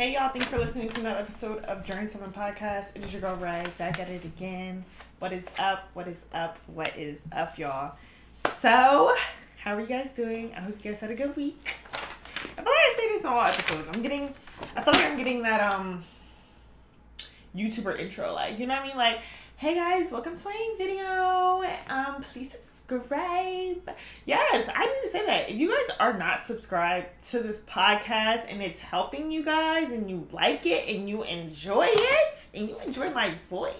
Hey y'all, thanks for listening to another episode of Journey Seven Podcast. It is your girl Ray back at it again. What is up? What is up? What is up, y'all? So, how are you guys doing? I hope you guys had a good week. I like I say this in all episodes. I'm getting I feel like I'm getting that um YouTuber intro, like you know what I mean? Like, hey guys, welcome to my video. Um, please subscribe. Yes, I need to say that. If you guys are not subscribed to this podcast and it's helping you guys and you like it and you enjoy it and you enjoy my voice,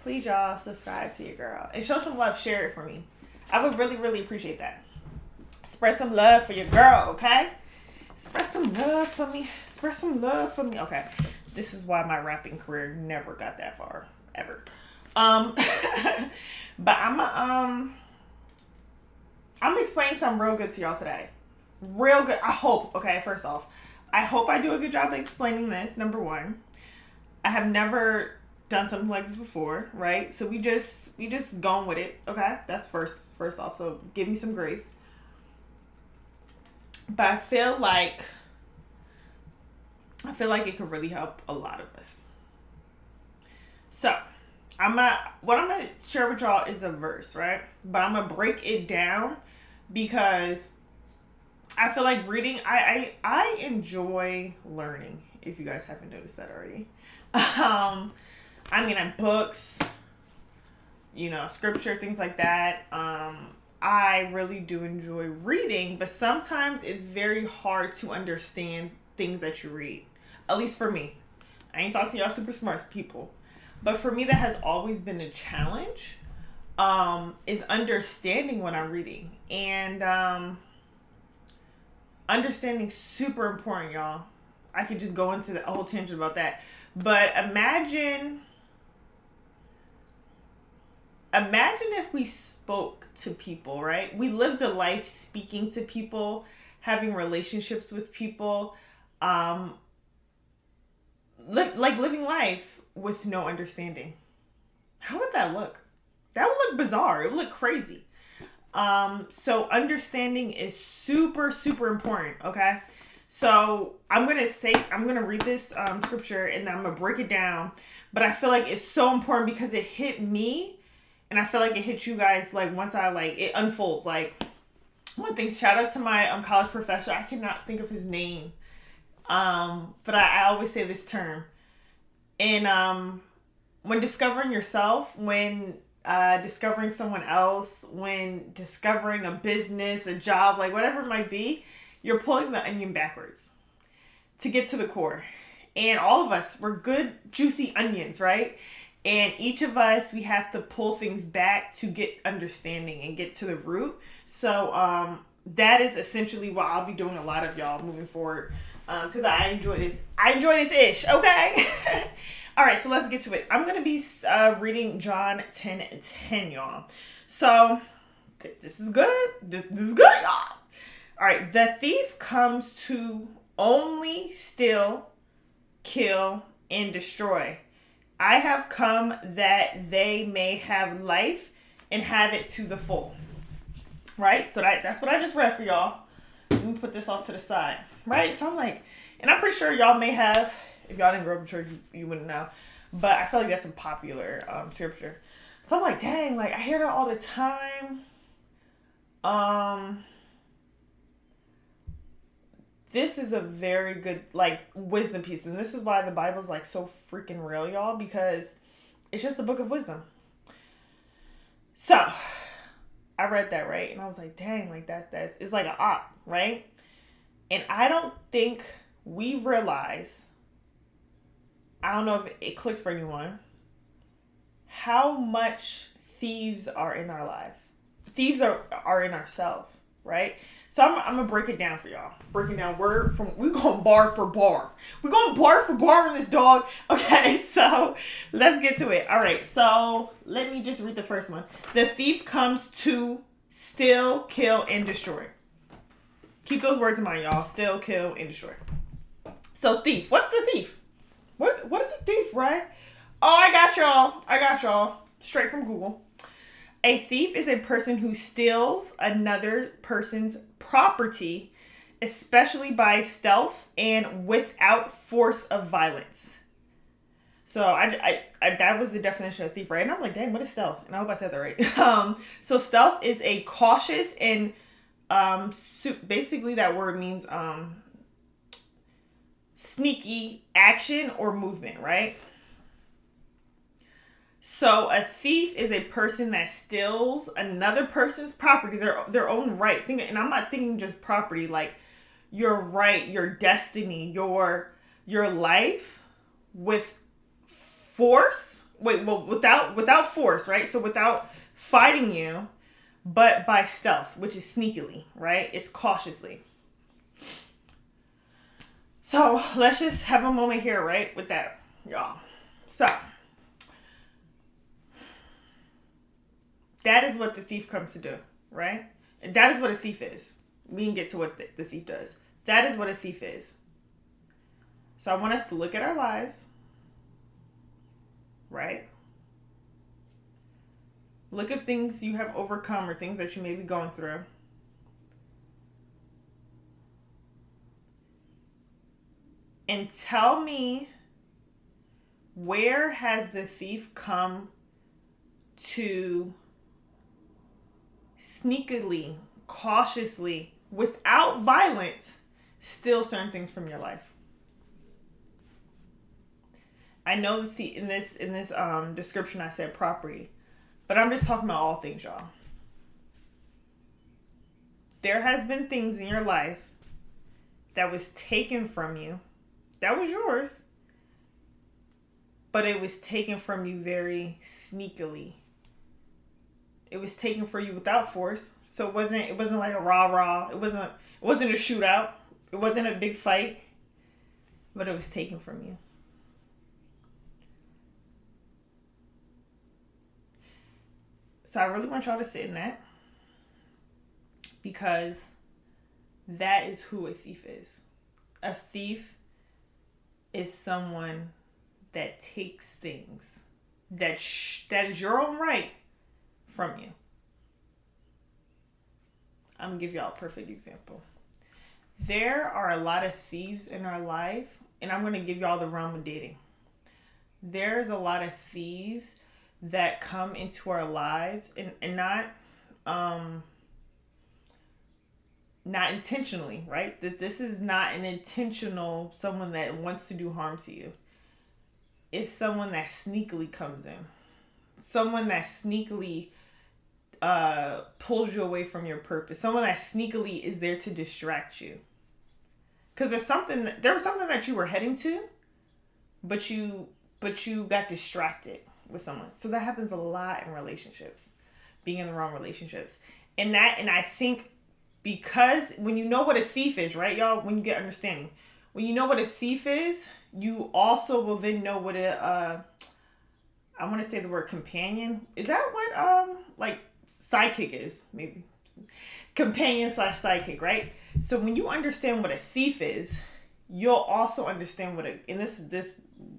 please y'all subscribe to your girl and show some love. Share it for me. I would really, really appreciate that. Spread some love for your girl, okay? Spread some love for me. Spread some love for me. Okay. This is why my rapping career never got that far. Ever. Um but I'm a, um I'm explaining something real good to y'all today. Real good. I hope. Okay, first off, I hope I do a good job explaining this. Number one, I have never done something like this before, right? So we just we just going with it. Okay, that's first first off. So give me some grace. But I feel like I feel like it could really help a lot of us. So I'm a what I'm gonna share with y'all is a verse, right? But I'm gonna break it down because I feel like reading. I I, I enjoy learning. If you guys haven't noticed that already, um, I mean, I'm books, you know, scripture, things like that. Um, I really do enjoy reading, but sometimes it's very hard to understand things that you read. At least for me. I ain't talking to y'all super smart people. But for me, that has always been a challenge. Um, is understanding what I'm reading and um, understanding super important, y'all. I could just go into the whole tangent about that, but imagine, imagine if we spoke to people, right? We lived a life speaking to people, having relationships with people, um, li- like living life with no understanding. How would that look? That would look bizarre. It would look crazy. Um, so understanding is super, super important, okay? So I'm gonna say I'm gonna read this um, scripture and then I'm gonna break it down. But I feel like it's so important because it hit me, and I feel like it hit you guys like once I like it unfolds. Like one thing, shout out to my um, college professor. I cannot think of his name, um, but I, I always say this term and um when discovering yourself when uh discovering someone else when discovering a business a job like whatever it might be you're pulling the onion backwards to get to the core. And all of us we're good juicy onions right? And each of us we have to pull things back to get understanding and get to the root. So um that is essentially what i'll be doing a lot of y'all moving forward because um, I enjoy this. I enjoy this ish. Okay. All right, so let's get to it. I'm gonna be uh, reading John 10 10, y'all. So th- this is good. This, this is good, y'all. All right, the thief comes to only steal, kill, and destroy. I have come that they may have life and have it to the full. Right? So that, that's what I just read for y'all. Let me put this off to the side right? So I'm like, and I'm pretty sure y'all may have, if y'all didn't grow up in church, you, you wouldn't know. But I feel like that's a popular um, scripture. So I'm like, dang, like I hear that all the time. Um, this is a very good like wisdom piece, and this is why the Bible's like so freaking real, y'all, because it's just the book of wisdom. So I read that right, and I was like, dang, like that that's it's like an op, right? And I don't think we realize, I don't know if it clicked for anyone, how much thieves are in our life. Thieves are, are in ourselves, right? So I'm, I'm gonna break it down for y'all. Breaking down word from we going bar for bar. We're going bar for bar on this dog. Okay, so let's get to it. All right, so let me just read the first one. The thief comes to steal, kill, and destroy. Keep those words in mind, y'all. Steal, kill, and destroy. So thief. What's a thief? What is what is a thief, right? Oh, I got y'all. I got y'all. Straight from Google. A thief is a person who steals another person's property, especially by stealth and without force of violence. So I, I, I, that was the definition of thief, right? And I'm like, dang, what is stealth? And I hope I said that right. Um, so stealth is a cautious and um, basically that word means um, sneaky action or movement, right? So a thief is a person that steals another person's property, their their own right. Think, and I'm not thinking just property, like your right, your destiny, your your life with force. Wait, well, without without force, right? So without fighting you, but by stealth, which is sneakily, right? It's cautiously. So let's just have a moment here, right, with that, y'all. So That is what the thief comes to do, right? And that is what a thief is. We can get to what the thief does. That is what a thief is. So I want us to look at our lives, right? Look at things you have overcome or things that you may be going through. And tell me where has the thief come to sneakily, cautiously, without violence, steal certain things from your life. I know the in this in this um description I said property, but I'm just talking about all things, y'all. There has been things in your life that was taken from you. That was yours. But it was taken from you very sneakily it was taken for you without force. So it wasn't it wasn't like a rah rah. It wasn't it wasn't a shootout. It wasn't a big fight. But it was taken from you. So I really want y'all to sit in that because that is who a thief is. A thief is someone that takes things that sh- that is your own right from you. I'm gonna give y'all a perfect example. There are a lot of thieves in our life, and I'm gonna give y'all the realm of dating. There's a lot of thieves that come into our lives and, and not um not intentionally, right? That this is not an intentional someone that wants to do harm to you. It's someone that sneakily comes in. Someone that sneakily uh, pulls you away from your purpose. Someone that sneakily is there to distract you. Because there's something there was something that you were heading to, but you but you got distracted with someone. So that happens a lot in relationships, being in the wrong relationships, and that and I think because when you know what a thief is, right, y'all, when you get understanding, when you know what a thief is, you also will then know what a uh, I want to say the word companion. Is that what um like sidekick is, maybe companion slash sidekick, right? So when you understand what a thief is, you'll also understand what a and this this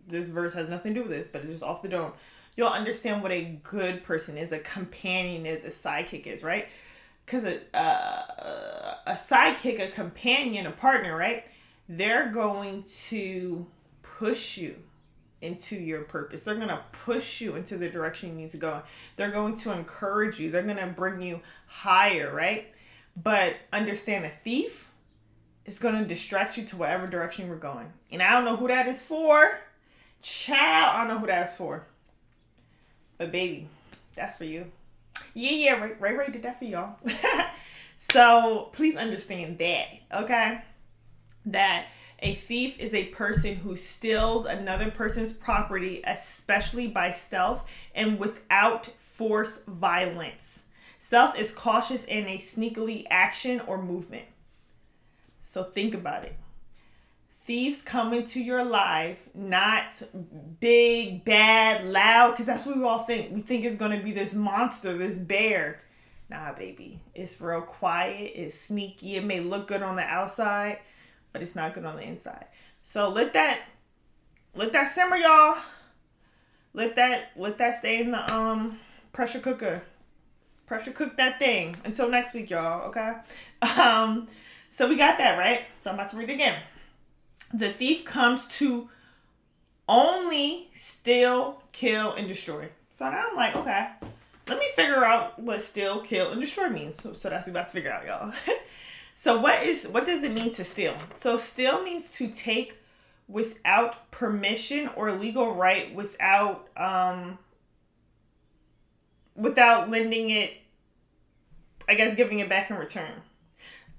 this verse has nothing to do with this, but it's just off the dome. You'll understand what a good person is, a companion is, a sidekick is, right? Because a, a a sidekick, a companion, a partner, right? They're going to push you into your purpose. They're going to push you into the direction you need to go. They're going to encourage you. They're going to bring you higher, right? But understand a thief is going to distract you to whatever direction you're going. And I don't know who that is for. Child, I don't know who that's for. But baby, that's for you. Yeah, yeah, Ray Ray, Ray did that for y'all. so please understand that, okay? That a thief is a person who steals another person's property, especially by stealth and without force violence. Stealth is cautious in a sneakily action or movement. So think about it. Thieves come into your life not big, bad, loud, because that's what we all think. We think it's going to be this monster, this bear. Nah, baby. It's real quiet. It's sneaky. It may look good on the outside, but it's not good on the inside. So let that let that simmer, y'all. Let that let that stay in the um pressure cooker. Pressure cook that thing until next week, y'all. Okay. Um. So we got that right. So I'm about to read it again. The thief comes to only steal, kill, and destroy. So now I'm like, okay, let me figure out what steal, kill, and destroy means. So, so that's what we're about to figure out, y'all. so what is what does it mean to steal? So steal means to take without permission or legal right without um without lending it I guess giving it back in return.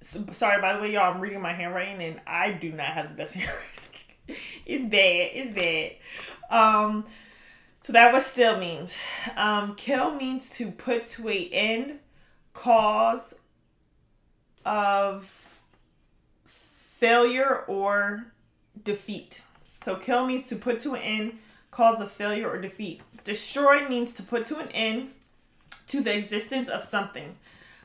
So, sorry by the way y'all I'm reading my handwriting and I do not have the best handwriting. it's bad. It's bad. Um so that what still means. Um kill means to put to a end cause of failure or defeat. So kill means to put to an end, cause of failure or defeat. Destroy means to put to an end to the existence of something,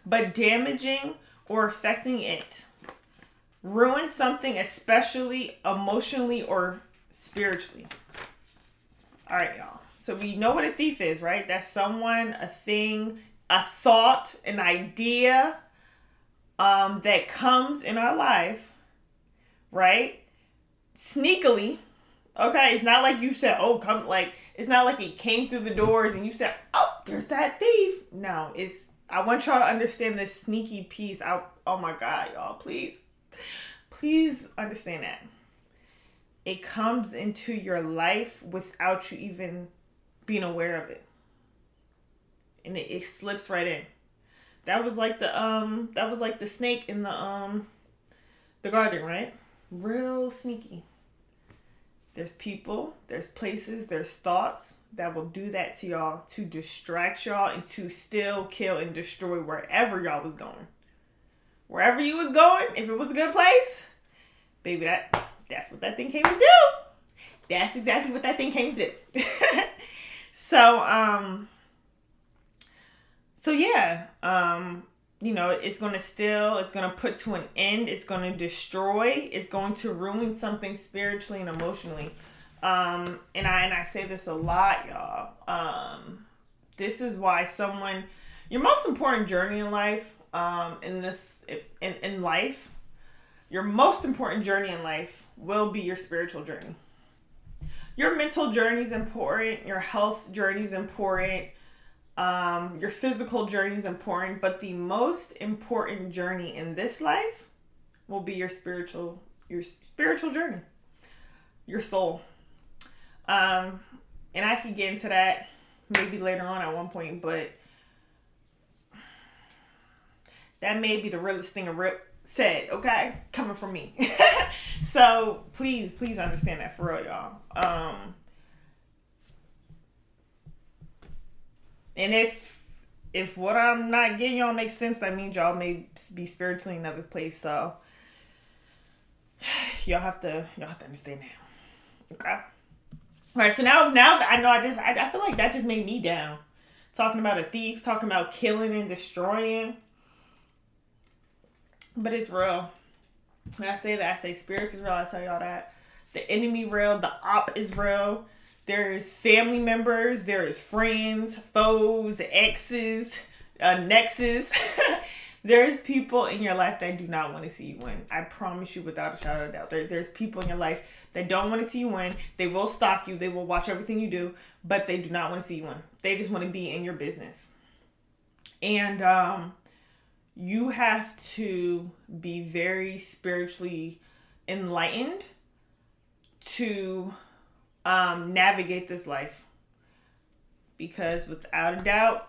but damaging or affecting it. Ruin something, especially emotionally or spiritually. All right, y'all. So we know what a thief is, right? That's someone, a thing, a thought, an idea um, that comes in our life, right? sneakily. Okay, it's not like you said, "Oh, come!" Like it's not like it came through the doors and you said, "Oh, there's that thief." No, it's. I want y'all to understand this sneaky piece. I, oh my God, y'all, please, please understand that. It comes into your life without you even being aware of it, and it, it slips right in. That was like the um. That was like the snake in the um. The garden, right? real sneaky. There's people, there's places, there's thoughts that will do that to y'all to distract y'all and to still kill and destroy wherever y'all was going. Wherever you was going, if it was a good place, baby, that that's what that thing came to do. That's exactly what that thing came to do. so, um, so yeah, um, you know, it's going to still, it's going to put to an end, it's going to destroy, it's going to ruin something spiritually and emotionally. Um, and I and I say this a lot, y'all. Um, this is why someone, your most important journey in life, um, in this in in life, your most important journey in life will be your spiritual journey. Your mental journey is important. Your health journey is important um, your physical journey is important, but the most important journey in this life will be your spiritual your spiritual journey, your soul. Um, and I could get into that maybe later on at one point, but that may be the realest thing a rip said, okay? Coming from me. so please, please understand that for real, y'all. Um, And if if what I'm not getting y'all makes sense, that means y'all may be spiritually in another place. So y'all have to y'all have to understand that. Okay. All right. So now now that I know, I just I, I feel like that just made me down. Talking about a thief, talking about killing and destroying. But it's real. When I say that, I say spirits is real. I tell y'all that. The enemy real. The op is real there's family members, there is friends, foes, exes, uh, nexus. there's people in your life that do not want to see you win. I promise you without a shadow of doubt. There, there's people in your life that don't want to see you win. They will stalk you, they will watch everything you do, but they do not want to see you win. They just want to be in your business. And um, you have to be very spiritually enlightened to um, navigate this life. Because without a doubt,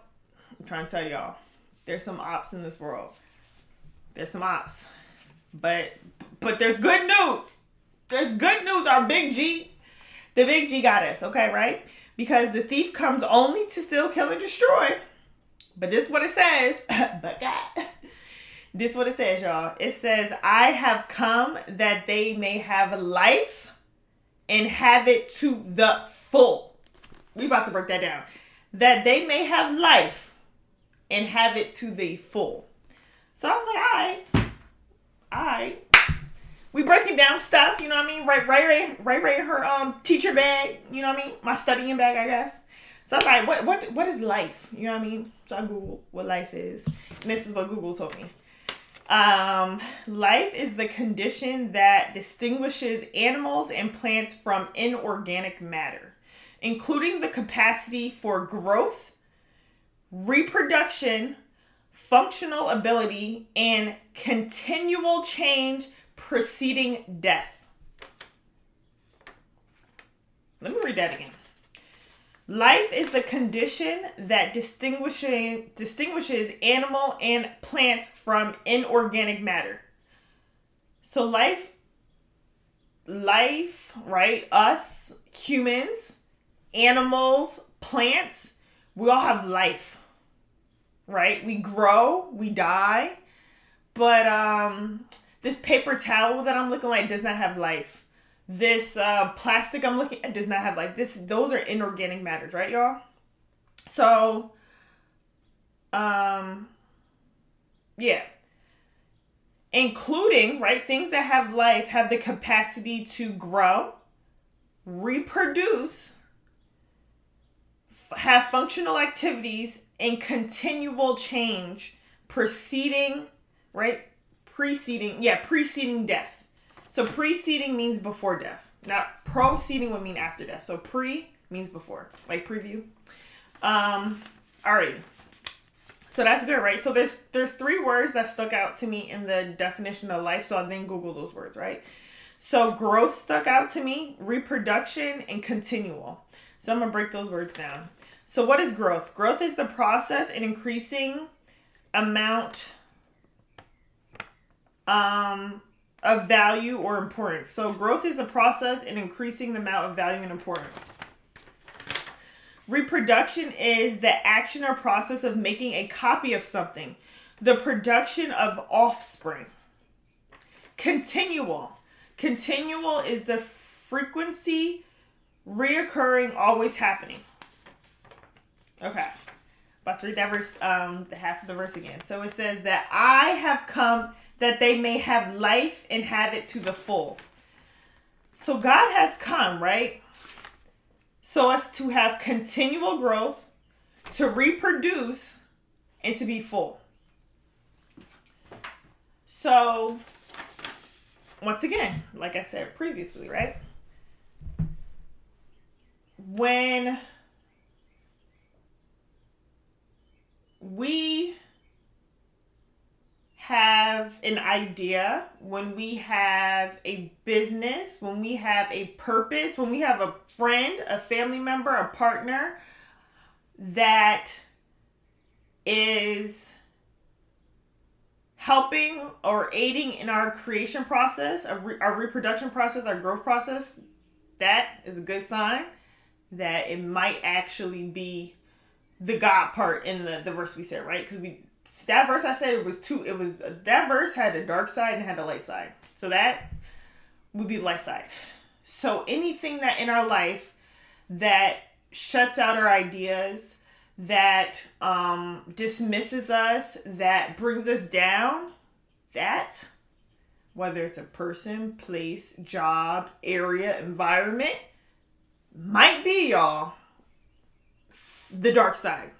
I'm trying to tell y'all, there's some ops in this world. There's some ops. But but there's good news. There's good news. Our big G, the big G got us, okay, right? Because the thief comes only to steal, kill, and destroy. But this is what it says. but God. This is what it says, y'all. It says, I have come that they may have life and have it to the full. We about to break that down. That they may have life and have it to the full. So I was like, all right, all right. We breaking down stuff, you know what I mean? Right, right, right, right, right. Her um teacher bag, you know what I mean? My studying bag, I guess. So I was like, what, what, what is life? You know what I mean? So I Google what life is, and this is what Google told me. Um, life is the condition that distinguishes animals and plants from inorganic matter, including the capacity for growth, reproduction, functional ability, and continual change preceding death. Let me read that again. Life is the condition that distinguishing distinguishes animal and plants from inorganic matter. So life life, right? Us humans, animals, plants, we all have life. Right? We grow, we die. But um this paper towel that I'm looking like does not have life this uh, plastic I'm looking at does not have like this. Those are inorganic matters, right, y'all? So, um, yeah, including right things that have life have the capacity to grow, reproduce, f- have functional activities, and continual change preceding right preceding yeah preceding death so preceding means before death. Now proceeding would mean after death. So pre means before, like preview. Um, alrighty. So that's good, right? So there's there's three words that stuck out to me in the definition of life. So I then Google those words, right? So growth stuck out to me, reproduction, and continual. So I'm gonna break those words down. So what is growth? Growth is the process in increasing amount um of value or importance. So growth is the process in increasing the amount of value and importance. Reproduction is the action or process of making a copy of something, the production of offspring. Continual. Continual is the frequency, reoccurring, always happening. Okay. About to read that verse, um, the half of the verse again. So it says that I have come that they may have life and have it to the full. So God has come, right? So as to have continual growth, to reproduce, and to be full. So, once again, like I said previously, right? When we have an idea, when we have a business, when we have a purpose, when we have a friend, a family member, a partner that is helping or aiding in our creation process, our reproduction process, our growth process, that is a good sign that it might actually be the God part in the, the verse we said, right? Because we that verse I said it was two. It was that verse had a dark side and had a light side. So that would be the light side. So anything that in our life that shuts out our ideas, that um, dismisses us, that brings us down, that whether it's a person, place, job, area, environment, might be y'all the dark side,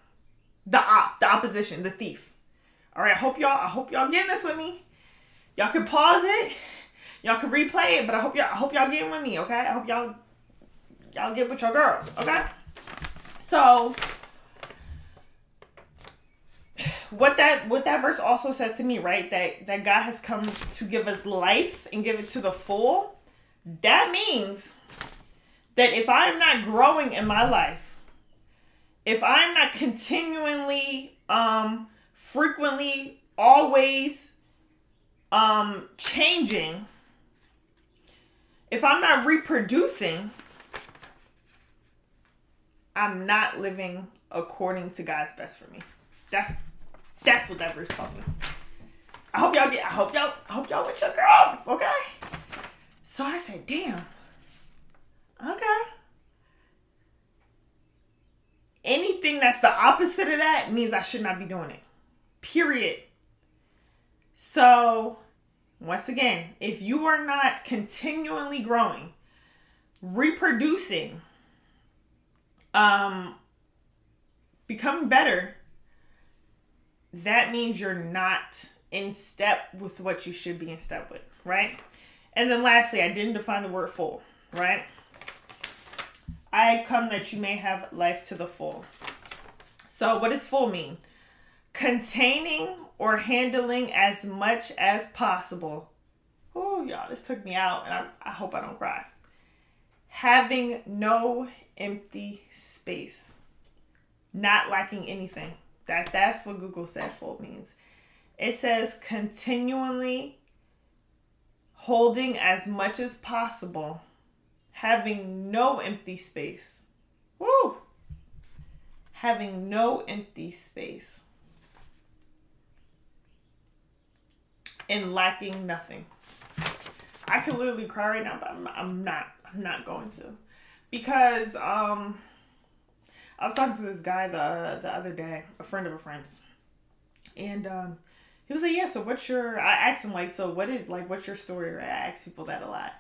the op, the opposition, the thief. All right, I hope y'all. I hope y'all getting this with me. Y'all can pause it. Y'all can replay it, but I hope y'all. I hope y'all getting with me. Okay. I hope y'all. Y'all get with your girls. Okay. So what that what that verse also says to me, right? That that God has come to give us life and give it to the full. That means that if I'm not growing in my life, if I'm not continually um frequently always um changing if i'm not reproducing i'm not living according to god's best for me That's that's what that verse me. I hope y'all get. I hope y'all. I hope y'all with your girl. Okay. So I said, damn. Okay. Anything that's the opposite of that means I should not be doing it. Period. So, once again, if you are not continually growing, reproducing, um, becoming better, that means you're not in step with what you should be in step with, right? And then lastly, I didn't define the word full, right? I come that you may have life to the full. So, what does full mean? Containing or handling as much as possible. Oh, y'all, this took me out, and I, I hope I don't cry. Having no empty space, not lacking anything. That that's what Google said fold means. It says continually holding as much as possible, having no empty space. Woo! Having no empty space. And lacking nothing. I can literally cry right now, but I'm, I'm not. I'm not going to. Because um I was talking to this guy the the other day, a friend of a friend's. And um he was like, Yeah, so what's your I asked him like, so what is like what's your story? Right? I ask people that a lot.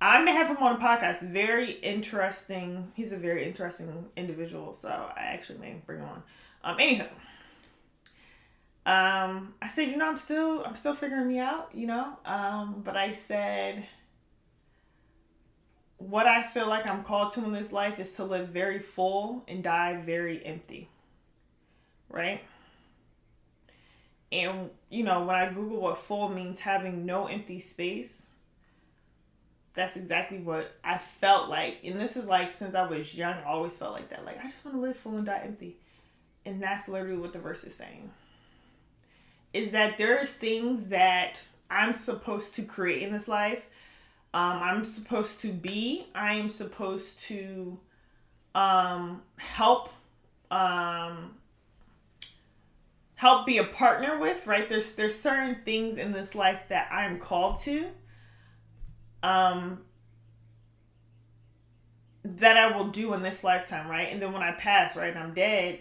I may have him on a podcast. Very interesting. He's a very interesting individual, so I actually may bring him on. Um, anywho, um, I said, you know, I'm still, I'm still figuring me out, you know. Um, but I said, what I feel like I'm called to in this life is to live very full and die very empty, right? And you know, when I Google what full means, having no empty space that's exactly what I felt like. And this is like since I was young, I always felt like that. Like I just want to live full and die empty. And that's literally what the verse is saying. Is that there's things that I'm supposed to create in this life. Um, I'm supposed to be. I am supposed to um, help um, help be a partner with. Right? There's there's certain things in this life that I'm called to um that I will do in this lifetime, right? And then when I pass, right, and I'm dead,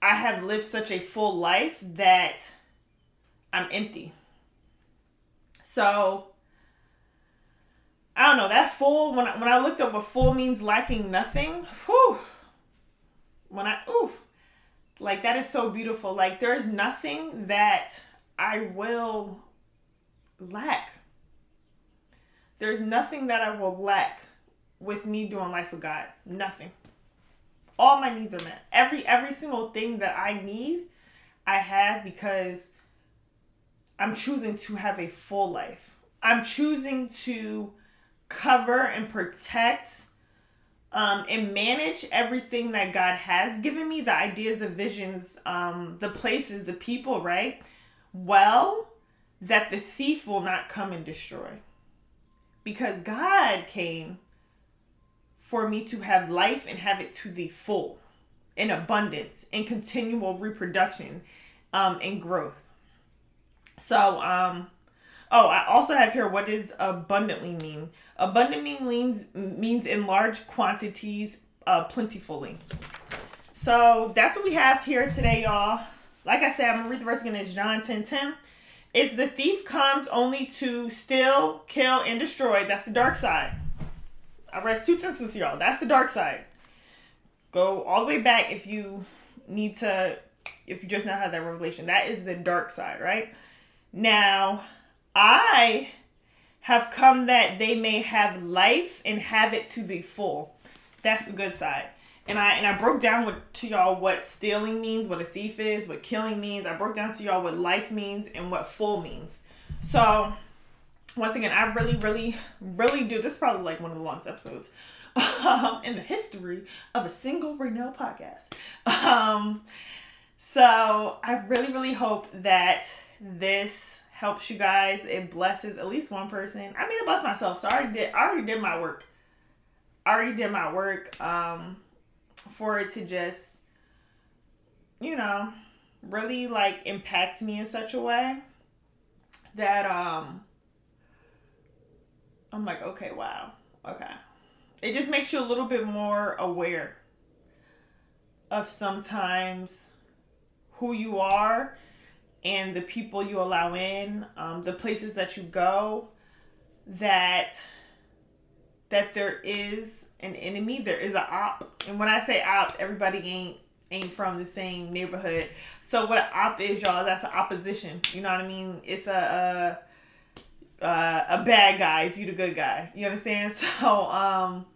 I have lived such a full life that I'm empty. So I don't know that full. When I, when I looked up what full means, lacking nothing. Whew. When I ooh, like that is so beautiful. Like there is nothing that I will lack. There's nothing that I will lack with me doing life with God. Nothing. All my needs are met. Every every single thing that I need, I have because I'm choosing to have a full life. I'm choosing to cover and protect um, and manage everything that God has given me the ideas, the visions, um, the places, the people, right? Well, that the thief will not come and destroy. Because God came for me to have life and have it to the full, in abundance, in continual reproduction, um, and growth. So, um, oh, I also have here what does abundantly mean? Abundantly means means in large quantities, uh, plentifully. So that's what we have here today, y'all. Like I said, I'm gonna read the verse again. It's John 10 10. It's the thief comes only to steal, kill, and destroy. That's the dark side. I read two sentences, y'all. That's the dark side. Go all the way back if you need to, if you just now have that revelation. That is the dark side, right? Now, I have come that they may have life and have it to the full. That's the good side and I and I broke down to y'all what stealing means, what a thief is, what killing means. I broke down to y'all what life means and what full means. So once again, I really, really, really do. This is probably like one of the longest episodes um, in the history of a single Raynell podcast. Um, so I really, really hope that this helps you guys. It blesses at least one person. I mean, it blessed myself. So I already did. I already did my work. I already did my work. Um, for it to just, you know, really like impact me in such a way that um I'm like, okay, wow, okay. It just makes you a little bit more aware of sometimes who you are and the people you allow in, um, the places that you go, that that there is an enemy, there is a op. And when I say op, everybody ain't ain't from the same neighborhood. So what op is, y'all, that's an opposition. You know what I mean? It's a a, a bad guy if you're the good guy. You understand? So um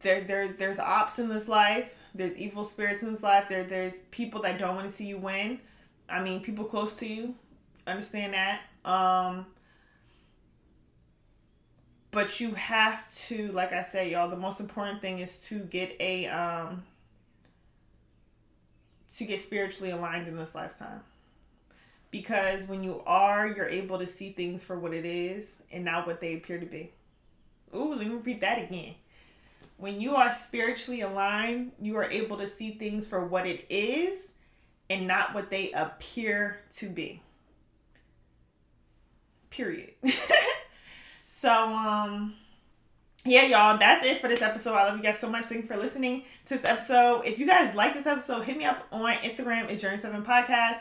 there there there's ops in this life. There's evil spirits in this life. There there's people that don't want to see you win. I mean, people close to you. Understand that. Um but you have to like i said y'all the most important thing is to get a um to get spiritually aligned in this lifetime because when you are you're able to see things for what it is and not what they appear to be ooh let me repeat that again when you are spiritually aligned you are able to see things for what it is and not what they appear to be period So, um, yeah, y'all, that's it for this episode. I love you guys so much. Thank you for listening to this episode. If you guys like this episode, hit me up on Instagram, it's Journey 7 Podcast,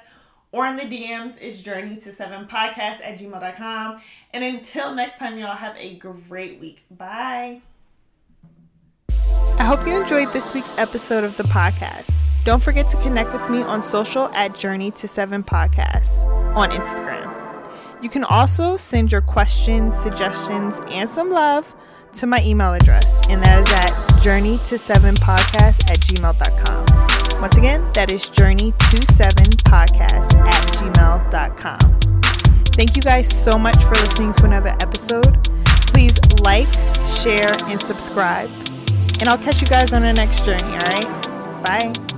or in the DMs, it's Journey to 7 Podcast at gmail.com. And until next time, y'all, have a great week. Bye. I hope you enjoyed this week's episode of the podcast. Don't forget to connect with me on social at Journey to 7 Podcasts on Instagram. You can also send your questions, suggestions, and some love to my email address, and that is at journey to seven podcast at gmail.com. Once again, that is journey to seven podcast at gmail.com. Thank you guys so much for listening to another episode. Please like, share, and subscribe. And I'll catch you guys on the next journey, all right? Bye.